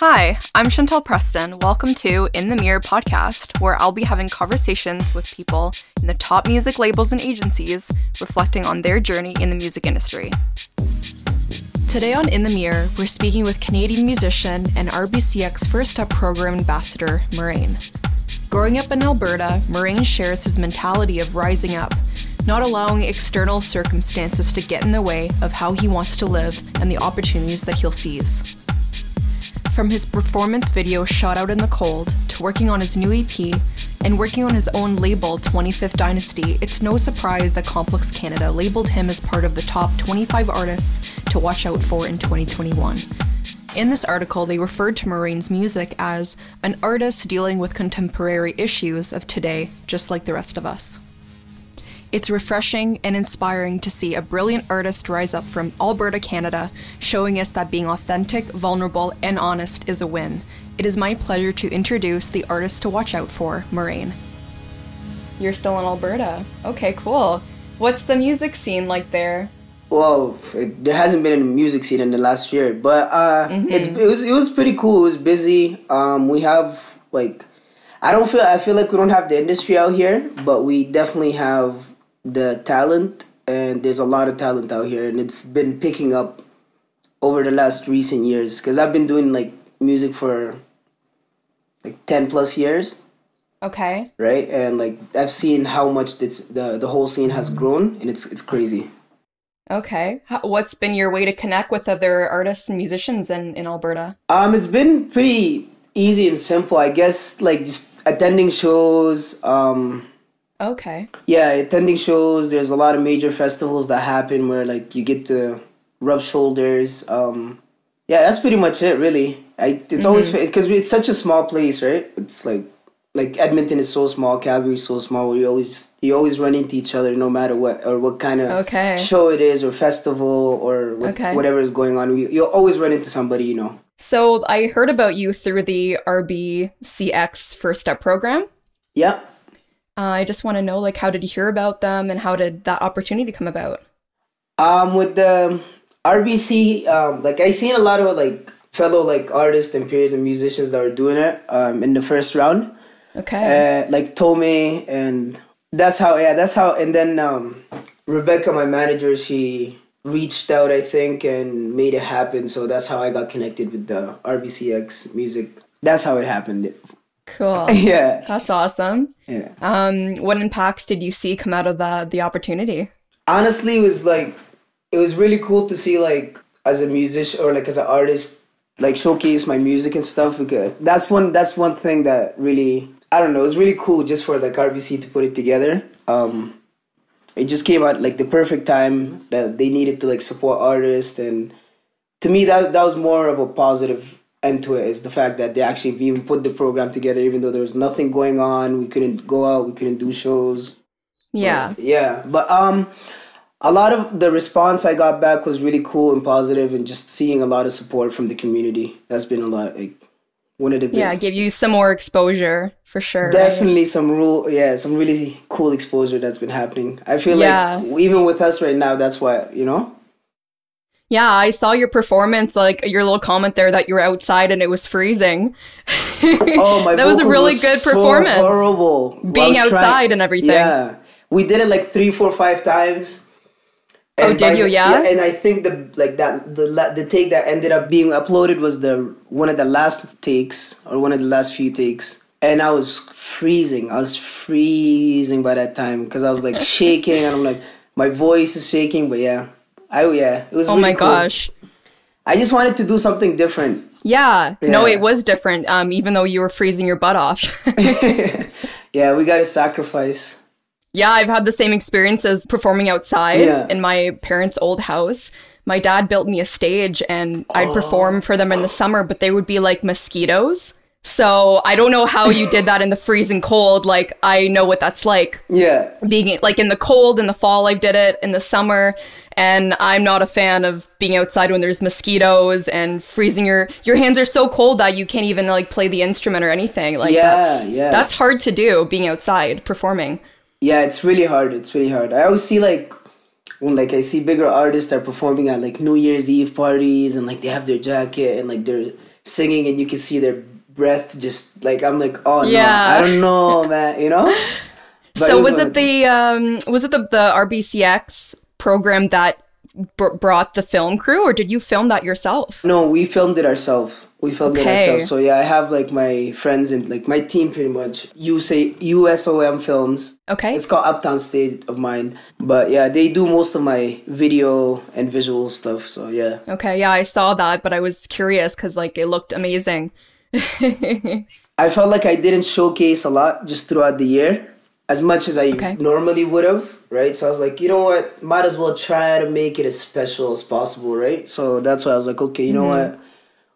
Hi, I'm Chantal Preston. Welcome to In the Mirror podcast, where I'll be having conversations with people in the top music labels and agencies reflecting on their journey in the music industry. Today on In the Mirror, we're speaking with Canadian musician and RBCX First Up program ambassador, Moraine. Growing up in Alberta, Moraine shares his mentality of rising up, not allowing external circumstances to get in the way of how he wants to live and the opportunities that he'll seize. From his performance video Shot Out in the Cold to working on his new EP and working on his own label 25th Dynasty, it's no surprise that Complex Canada labeled him as part of the top 25 artists to watch out for in 2021. In this article, they referred to Moraine's music as an artist dealing with contemporary issues of today, just like the rest of us. It's refreshing and inspiring to see a brilliant artist rise up from Alberta, Canada, showing us that being authentic, vulnerable, and honest is a win. It is my pleasure to introduce the artist to watch out for, Moraine. You're still in Alberta. Okay, cool. What's the music scene like there? Well, it, there hasn't been a music scene in the last year, but uh, mm-hmm. it's it was it was pretty cool. It was busy. Um, we have like, I don't feel I feel like we don't have the industry out here, but we definitely have the talent and there's a lot of talent out here and it's been picking up over the last recent years because i've been doing like music for like 10 plus years. Okay. Right? And like i've seen how much this, the the whole scene has grown and it's it's crazy. Okay. What's been your way to connect with other artists and musicians in in alberta? Um it's been pretty easy and simple i guess like just attending shows um Okay. Yeah, attending shows. There's a lot of major festivals that happen where like you get to rub shoulders. Um, yeah, that's pretty much it, really. I it's mm-hmm. always because it's such a small place, right? It's like like Edmonton is so small, Calgary is so small. We always you always run into each other, no matter what or what kind of okay. show it is, or festival, or what, okay. whatever is going on. You, you'll always run into somebody, you know. So I heard about you through the RBCX First Step program. Yeah. Uh, I just want to know, like, how did you hear about them, and how did that opportunity come about? Um, with the RBC, um, like I seen a lot of like fellow like artists and peers and musicians that were doing it um, in the first round. Okay. Uh, like Tome and that's how yeah that's how and then um, Rebecca, my manager, she reached out I think and made it happen. So that's how I got connected with the RBCX music. That's how it happened Cool. Yeah. That's awesome. Yeah. Um, what impacts did you see come out of the the opportunity? Honestly, it was like it was really cool to see like as a musician or like as an artist like showcase my music and stuff because that's one that's one thing that really I don't know, it was really cool just for like RBC to put it together. Um it just came out like the perfect time that they needed to like support artists and to me that that was more of a positive end to it is the fact that they actually even put the program together, even though there was nothing going on. We couldn't go out, we couldn't do shows. Yeah. But, yeah. But um a lot of the response I got back was really cool and positive and just seeing a lot of support from the community. That's been a lot like one of the Yeah, give you some more exposure for sure. Definitely right? some rule yeah, some really cool exposure that's been happening. I feel yeah. like even with us right now, that's why, you know? Yeah, I saw your performance, like your little comment there that you were outside and it was freezing. oh my! that was a really was good so performance. Horrible. Being outside trying, and everything. Yeah, we did it like three, four, five times. oh, did you? The, yeah? yeah. And I think the like that the the take that ended up being uploaded was the one of the last takes or one of the last few takes, and I was freezing. I was freezing by that time because I was like shaking, and I'm like my voice is shaking. But yeah, Oh yeah, it was. Oh really my cool. gosh! I just wanted to do something different. Yeah. yeah. No, it was different. Um, even though you were freezing your butt off. yeah, we got to sacrifice. Yeah, I've had the same experiences performing outside yeah. in my parents' old house. My dad built me a stage and I'd perform for them in the summer, but they would be like mosquitoes. So I don't know how you did that in the freezing cold. Like I know what that's like. Yeah. Being like in the cold in the fall, I did it in the summer, and I'm not a fan of being outside when there's mosquitoes and freezing your your hands are so cold that you can't even like play the instrument or anything. Like yeah, that's yeah. that's hard to do being outside performing. Yeah, it's really hard. It's really hard. I always see like when like I see bigger artists are performing at like New Year's Eve parties and like they have their jacket and like they're singing and you can see their breath just like I'm like, oh Yeah. no, I don't know, man, you know. But so was one it the um was it the the RBCX program that br- brought the film crew or did you film that yourself? No, we filmed it ourselves. We filmed Okay. it ourselves. So yeah, I have like my friends and like my team pretty much. You say USOM Films. Okay. It's called Uptown State of Mine. But yeah, they do most of my video and visual stuff. So yeah. Okay, yeah, I saw that, but I was curious cuz like it looked amazing. I felt like I didn't showcase a lot just throughout the year as much as I Okay. normally would have, right? So I was like, you know what? Might as well try to make it as special as possible, right? So that's why I was like, okay, you know mm-hmm. what?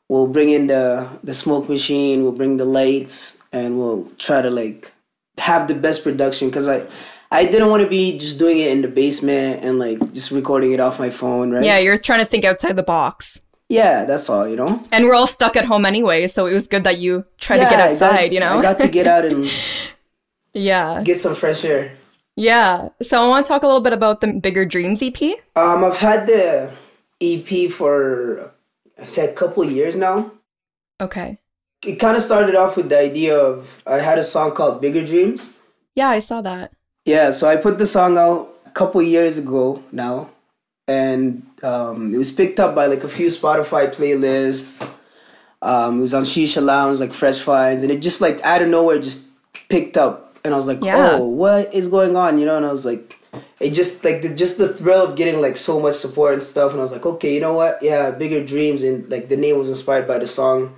We'll bring in the the smoke machine, we'll bring the lights, and we'll try to like have the best production because I I didn't want to be just doing it in the basement and like just recording it off my phone, right? yeah, you're trying to think outside the box. Yeah, that's all, you know. And we're all stuck at home anyway, so it was good that you tried to get outside, got- you know? I got to get out and yeah. get some fresh air. Yeah. So I want to talk a little bit about the Bigger Dreams EP. Um, I've had the EP for I said a couple years now. Okay. It kind of started off with the idea of I had a song called Bigger Dreams. Yeah, I saw that. Yeah, so I put the song out a couple years ago now, and um, it was picked up by like a few Spotify playlists. Um, it was on Shisha Lounge, like Fresh Finds, and it just like out of nowhere just picked up, and I was like, Yeah. "Oh, what is going on?" You know, and I was like, it just like the, just the thrill of getting like so much support and stuff, and I was like, "Okay, you know what? Yeah, Bigger Dreams," and like the name was inspired by the song.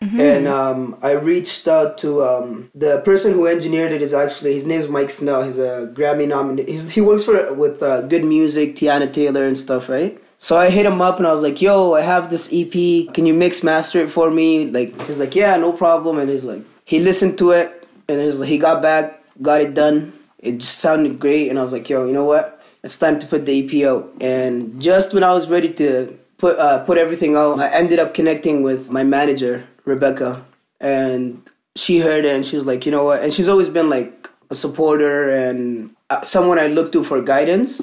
And um, I reached out to um, the person who engineered it. Is actually his name's Mike Snell. He's a Grammy nominee. He works for with uh, Good Music, Teyana Taylor, and stuff, right? So I hit him up and I was like, "Yo, I have this EP. Can you mix master it for me?" Like he's like, "Yeah, no problem." And he's like, he listened to it and he's he got back, got it done. It just sounded great, and I was like, "Yo, you know what? It's time to put the EP out." And just when I was ready to put uh, put everything out, I ended up connecting with my manager Rebecca, and she heard it and she's like, "You know what?" And she's always been like a supporter and uh, someone I look to for guidance.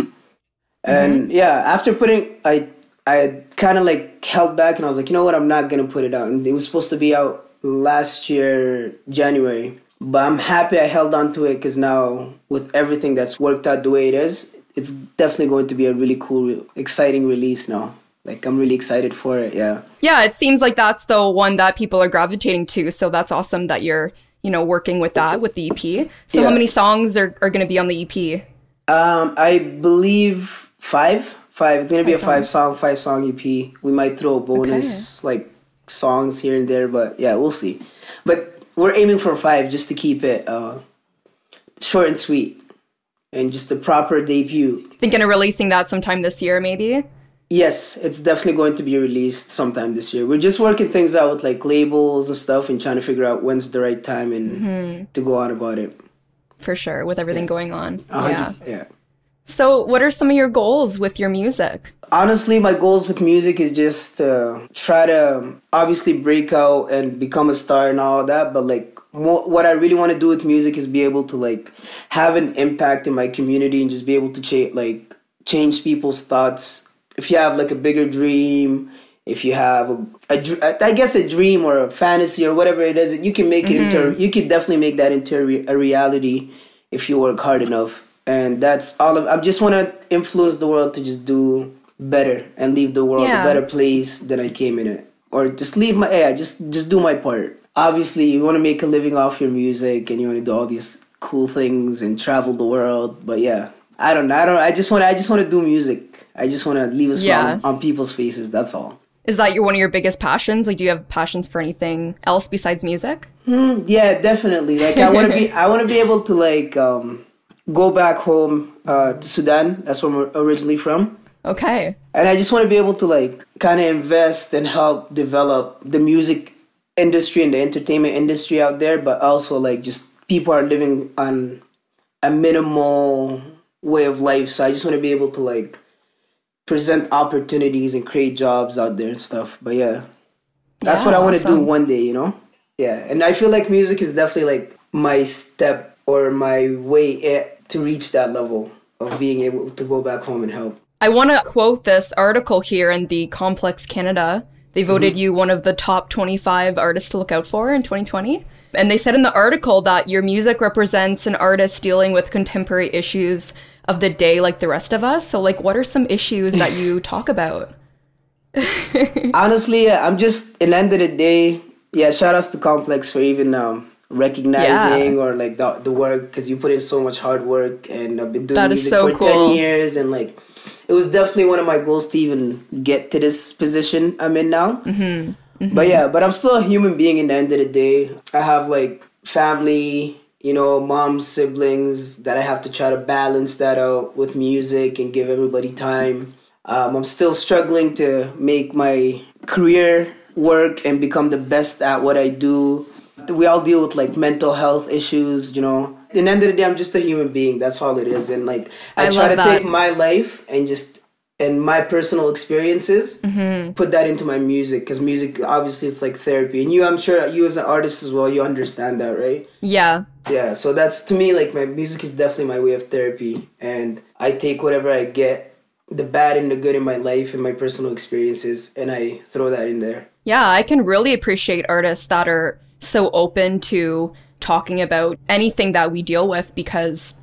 And yeah, after putting, I I kind of like held back and I was like, you know what, I'm not gonna put it out. And it was supposed to be out last year January, but I'm happy I held on to it because now with everything that's worked out the way it is, it's definitely going to be a really cool, exciting release now. Like I'm really excited for it. Yeah. Yeah, it seems like that's the one that people are gravitating to. So that's awesome that you're, you know, working with that with the EP. So how many songs are, are going to be on the EP? Um, I believe five. Five. It's gonna be Five a five song, five song EP. We might throw a bonus like songs here and there, but yeah, we'll see. But we're aiming for five just to keep it uh, short and sweet, and just a proper debut. Thinking of releasing that sometime this year, maybe? Yes, it's definitely going to be released sometime this year. We're just working things out with like labels and stuff, and trying to figure out when's the right time and to go out about it. For sure, with everything going on. Yeah. yeah. So, what are some of your goals with your music? honestly my goals with music is just uh, try to um, obviously break out and become a star and all that but like what i really want to do with music is be able to like have an impact in my community and just be able to cha- like change people's thoughts if you have like a bigger dream if you have a, a i guess a dream or a fantasy or whatever it is you can make it into mm-hmm. you can definitely make that into a, re- a reality if you work hard enough. And that's all of i just want to influence the world to just do better and leave the world Yeah. a better place than i came in it. Or just leave my yeah just just do my part. Obviously you want to make a living off your music and you want to do all these cool things and travel the world but yeah. I don't know i don't i just want i just want to do music i just want to leave a smile Yeah. on people's faces that's all Is that your one of your biggest passions? Like, do you have passions for anything else besides music? Mm, yeah, definitely. Like I want to be, I want to be able to like um, go back home uh, to Sudan. That's where I'm originally from, Okay. and I just want to be able to like kind of invest and help develop the music industry and the entertainment industry out there. But also like just people are living on a minimal way of life, so I just want to be able to like present opportunities and create jobs out there and stuff. But yeah, that's Yeah, what I want to do one day, you know? Yeah. And I feel like music is definitely like my step or my way to reach that level of being able to go back home and help. I want to quote this article here in the Complex Canada They mm-hmm. voted you one of the top 25 artists to look out for in 2020. And they said in the article that your music represents an artist dealing with contemporary issues of the day like the rest of us. So, like, what are some issues that you talk about? Honestly, I'm just, in the end of the day, yeah, shout outs to Complex for even um, recognizing Yeah. or like the, the work because you put in so much hard work and I've been doing That is music so for cool. 10 years and like it was definitely one of my goals to even get to this position I'm in now. Mm-hmm. But yeah, but I'm still a human being in the end of the day. I have like family, you know, mom, siblings that I have to try to balance that out with music and give everybody time. Um, I'm still struggling to make my career work and become the best at what I do. We all deal with like mental health issues, you know. At the end of the day, I'm just a human being. That's all it is. And like, I, I try to that. take my life and just and my personal experiences put that into my music because music obviously it's like therapy and you i'm sure you as an artist as well you understand that right Yeah. Yeah so that's to me like my music is definitely my way of therapy and i take whatever i get the bad and the good in my life and my personal experiences and i throw that in there Yeah, I can really appreciate artists that are so open to talking about anything that we deal with because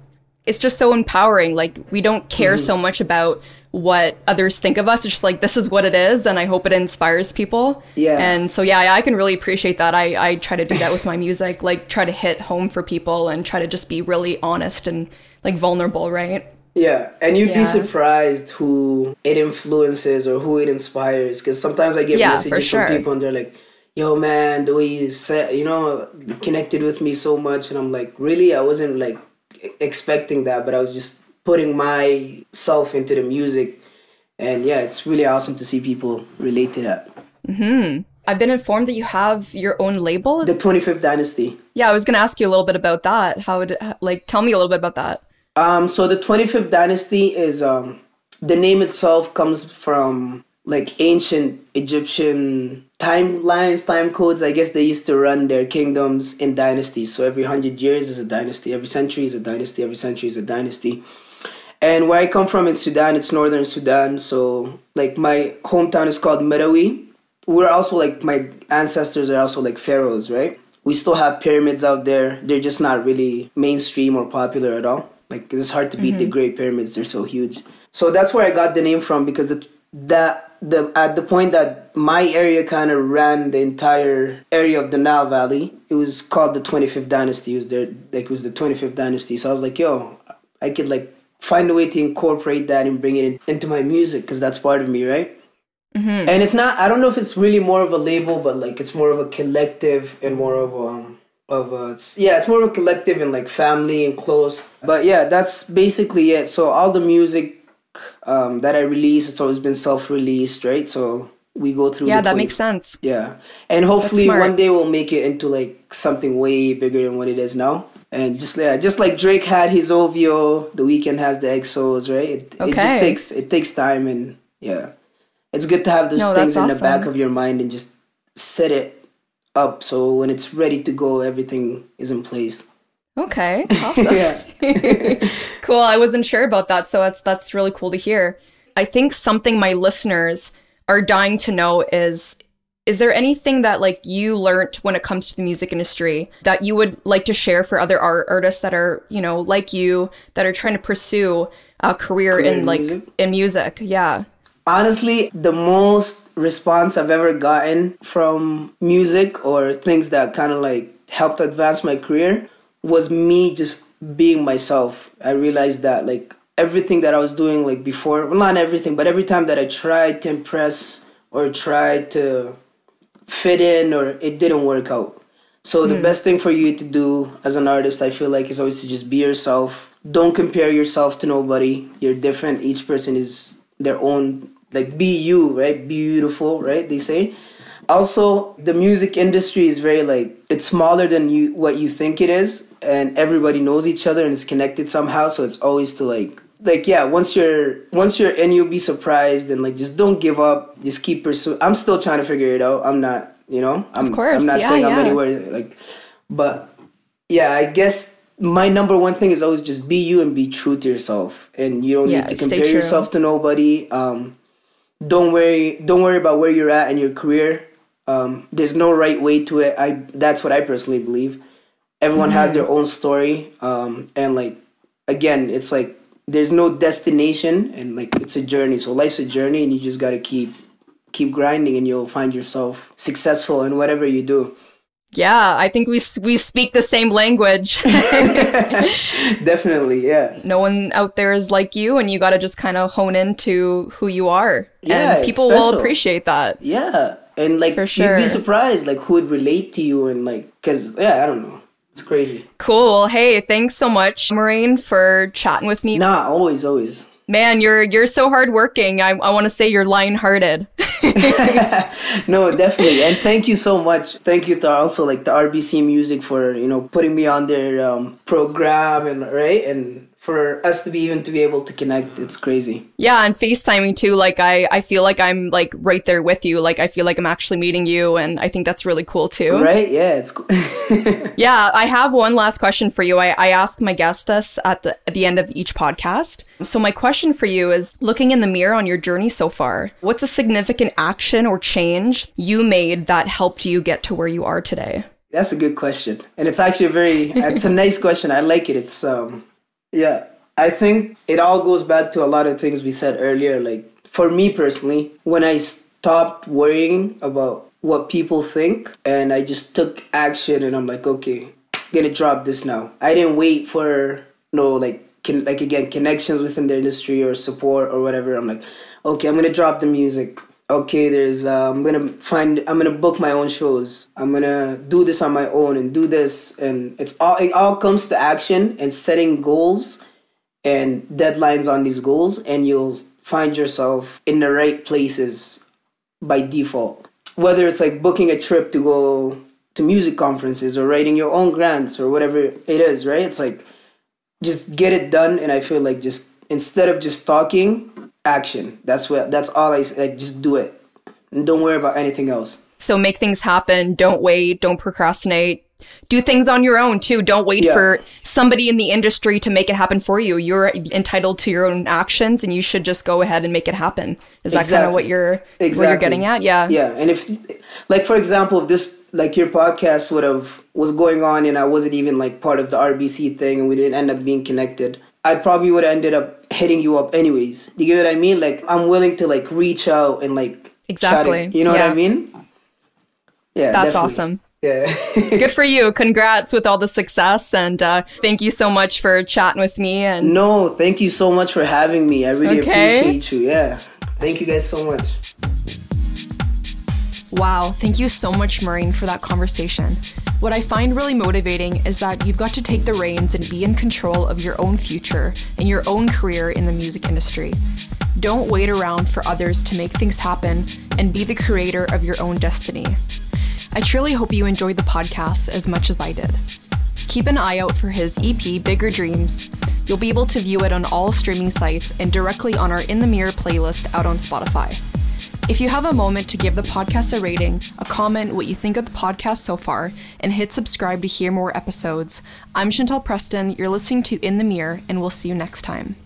it's just so empowering. Like, we don't care Mm-hmm. so much about what others think of us. It's just like, this is what it is, and I hope it inspires people. Yeah. And so, yeah, I can really appreciate that. I, I try to do that with my music, like, try to hit home for people and try to just be really honest and, like, vulnerable, right? Yeah, and you'd Yeah. be surprised who it influences or who it inspires. Because sometimes I get Yeah, messages sure. from people and they're like, "Yo, man, the way you said, you know, connected with me so much," and I'm like, "Really? I wasn't like expecting that, but I was just putting myself into the music." And yeah, it's really awesome to see people relate to that. I've been informed that you have your own label. The 25th Dynasty. yeah, I was going to ask you a little bit about that. How would, like, tell me a little bit about that. Um, so the 25th dynasty is um, the name itself comes from like ancient Egyptian timelines, time codes. I guess they used to run their kingdoms in dynasties. So every hundred years is a dynasty, every century is a dynasty, every century is a dynasty. And where I come from in Sudan, it's northern Sudan. So like my hometown is called Merowe. We're also like my ancestors are also like pharaohs, right? We still have pyramids out there. They're just not really mainstream or popular at all. Like it's hard to beat the mm-hmm. Great Pyramids. They're so huge. So that's where I got the name from because the that the at the point that my area kind of ran the entire area of the Nile Valley, it was called the 25th Dynasty. It was there like it was the 25th Dynasty. So I was like, yo, I could like find a way to incorporate that and bring it in, into my music because that's part of me, right? And it's not. I don't know if it's really more of a label, but like it's more of a collective and more of um of a yeah, it's more of a collective and like family and close. But yeah, that's basically it. So all the music um, that I release, it's always been self-released, right? So we go through. Yeah, that 20 makes sense. Yeah, and hopefully one day we'll make it into like something way bigger than what it is now. And just yeah, just like Drake had his OVO, the Weeknd has the XOs, right? It, it just takes it takes time, and yeah, it's good to have those No, things in the back of your mind and just set it up so when it's ready to go, everything is in place. Okay, awesome. Cool. I wasn't sure about that, so that's that's really cool to hear. I think something my listeners are dying to know is is there anything that like you learned when it comes to the music industry that you would like to share for other art artists that are, you know, like you that are trying to pursue a career, Career in like music? in music? Yeah. Honestly, the most response I've ever gotten from music or things that kind of like helped advance my career was me just being myself. I realized that like everything that I was doing like before, well not everything, but every time that I tried to impress or tried to fit in or it didn't work out. So the hmm. best thing for you to do as an artist, I feel like, is always to just be yourself. Don't compare yourself to nobody. You're different. Each person is their own. Like be you, right? Be beautiful, right? They say. Also, the music industry is very like it's smaller than you what you think it is, and everybody knows each other and is connected somehow. So it's always to like like yeah. Once you're once you're in, you'll be surprised and like just don't give up. Just keep pursuing. I'm still trying to figure it out. I'm not, you know. I'm, Of course, I'm not yeah, saying I'm yeah. anywhere like, but yeah, I guess my number one thing is always just be you and be true to yourself, and you don't Yeah, need to compare yourself to nobody. Um, don't worry don't worry about where you're at in your career. Um, there's no right way to it. I that's what I personally believe. Everyone has their own story, um, and like again, it's like there's no destination, and like it's a journey. So life's a journey, and you just gotta keep keep grinding, and you'll find yourself successful in whatever you do. Yeah, I think we we speak the same language. Definitely, yeah. no one out there is like you, and you got to just kind of hone into who you are, Yeah, and people will appreciate that. Yeah, and like For you'd be surprised like who would relate to you and like because yeah, I don't know, it's crazy. Cool. Hey, thanks so much, Maureen, for chatting with me. Nah, always, always. Man, you're you're so hardworking. I I want to say you're lion-hearted. no, definitely, and thank you so much. Thank you to also like the RBC Music for you know putting me on their um, program and right and for us to be even to be able to connect. It's crazy. Yeah, and FaceTiming too. Like I, I feel like I'm like right there with you. Like I feel like I'm actually meeting you, and I think that's really cool too. Right? Yeah, it's cool. Yeah, I have one last question for you. I, I ask my guests this at the at the end of each podcast. So my question for you is looking in the mirror on your journey so far, what's a significant action or change you made that helped you get to where you are today? That's a good question, and it's actually a very it's a nice question. I like it. It's um yeah. I think it all goes back to a lot of things we said earlier. Like for me personally, when I stopped worrying about what people think and I just took action, and I'm like, okay, gonna drop this now. I didn't wait for you no like can like again connections within the industry or support or whatever. I'm like, okay, I'm gonna drop the music okay there's uh, i'm gonna find i'm gonna book my own shows. I'm gonna do this on my own and do this. And it's all it all comes to action and setting goals and deadlines on these goals. And you'll find yourself in the right places by default. Whether it's like booking a trip to go to music conferences or writing your own grants or whatever it is right? It's like just get it done. And i feel like just instead of just talking action that's what that's all i like just do it and don't worry about anything else So make things happen. Don't wait. Don't procrastinate. Do things on your own too. Don't wait Yeah. for somebody in the industry to make it happen for you. You're entitled to your own actions, and you should just go ahead and make it happen. Is that kind of what you're what you're getting at? Yeah. yeah and if like for example if this like your podcast would have was going on and i wasn't even like part of the rbc thing and we didn't end up being connected i probably would have ended up hitting you up anyways do you get what i mean like i'm willing to like reach out and like Exactly. you know what i mean yeah That's definitely. awesome. yeah Good for you. Congrats with all the success, and uh, thank you so much for chatting with me. And no thank you so much for having me i really Okay. appreciate you yeah thank you guys so much Wow, thank you so much, Maureen, for that conversation. What I find really motivating is that you've got to take the reins and be in control of your own future and your own career in the music industry. Don't wait around for others to make things happen and be the creator of your own destiny. I truly hope you enjoyed the podcast as much as I did. Keep an eye out for his EP, Bigger Dreams. You'll be able to view it on all streaming sites and directly on our In the Mirror playlist out on Spotify. If you have a moment to give the podcast a rating, a comment, what you think of the podcast so far, and hit subscribe to hear more episodes, I'm Chantel Preston. You're listening to In the Mirror, and we'll see you next time.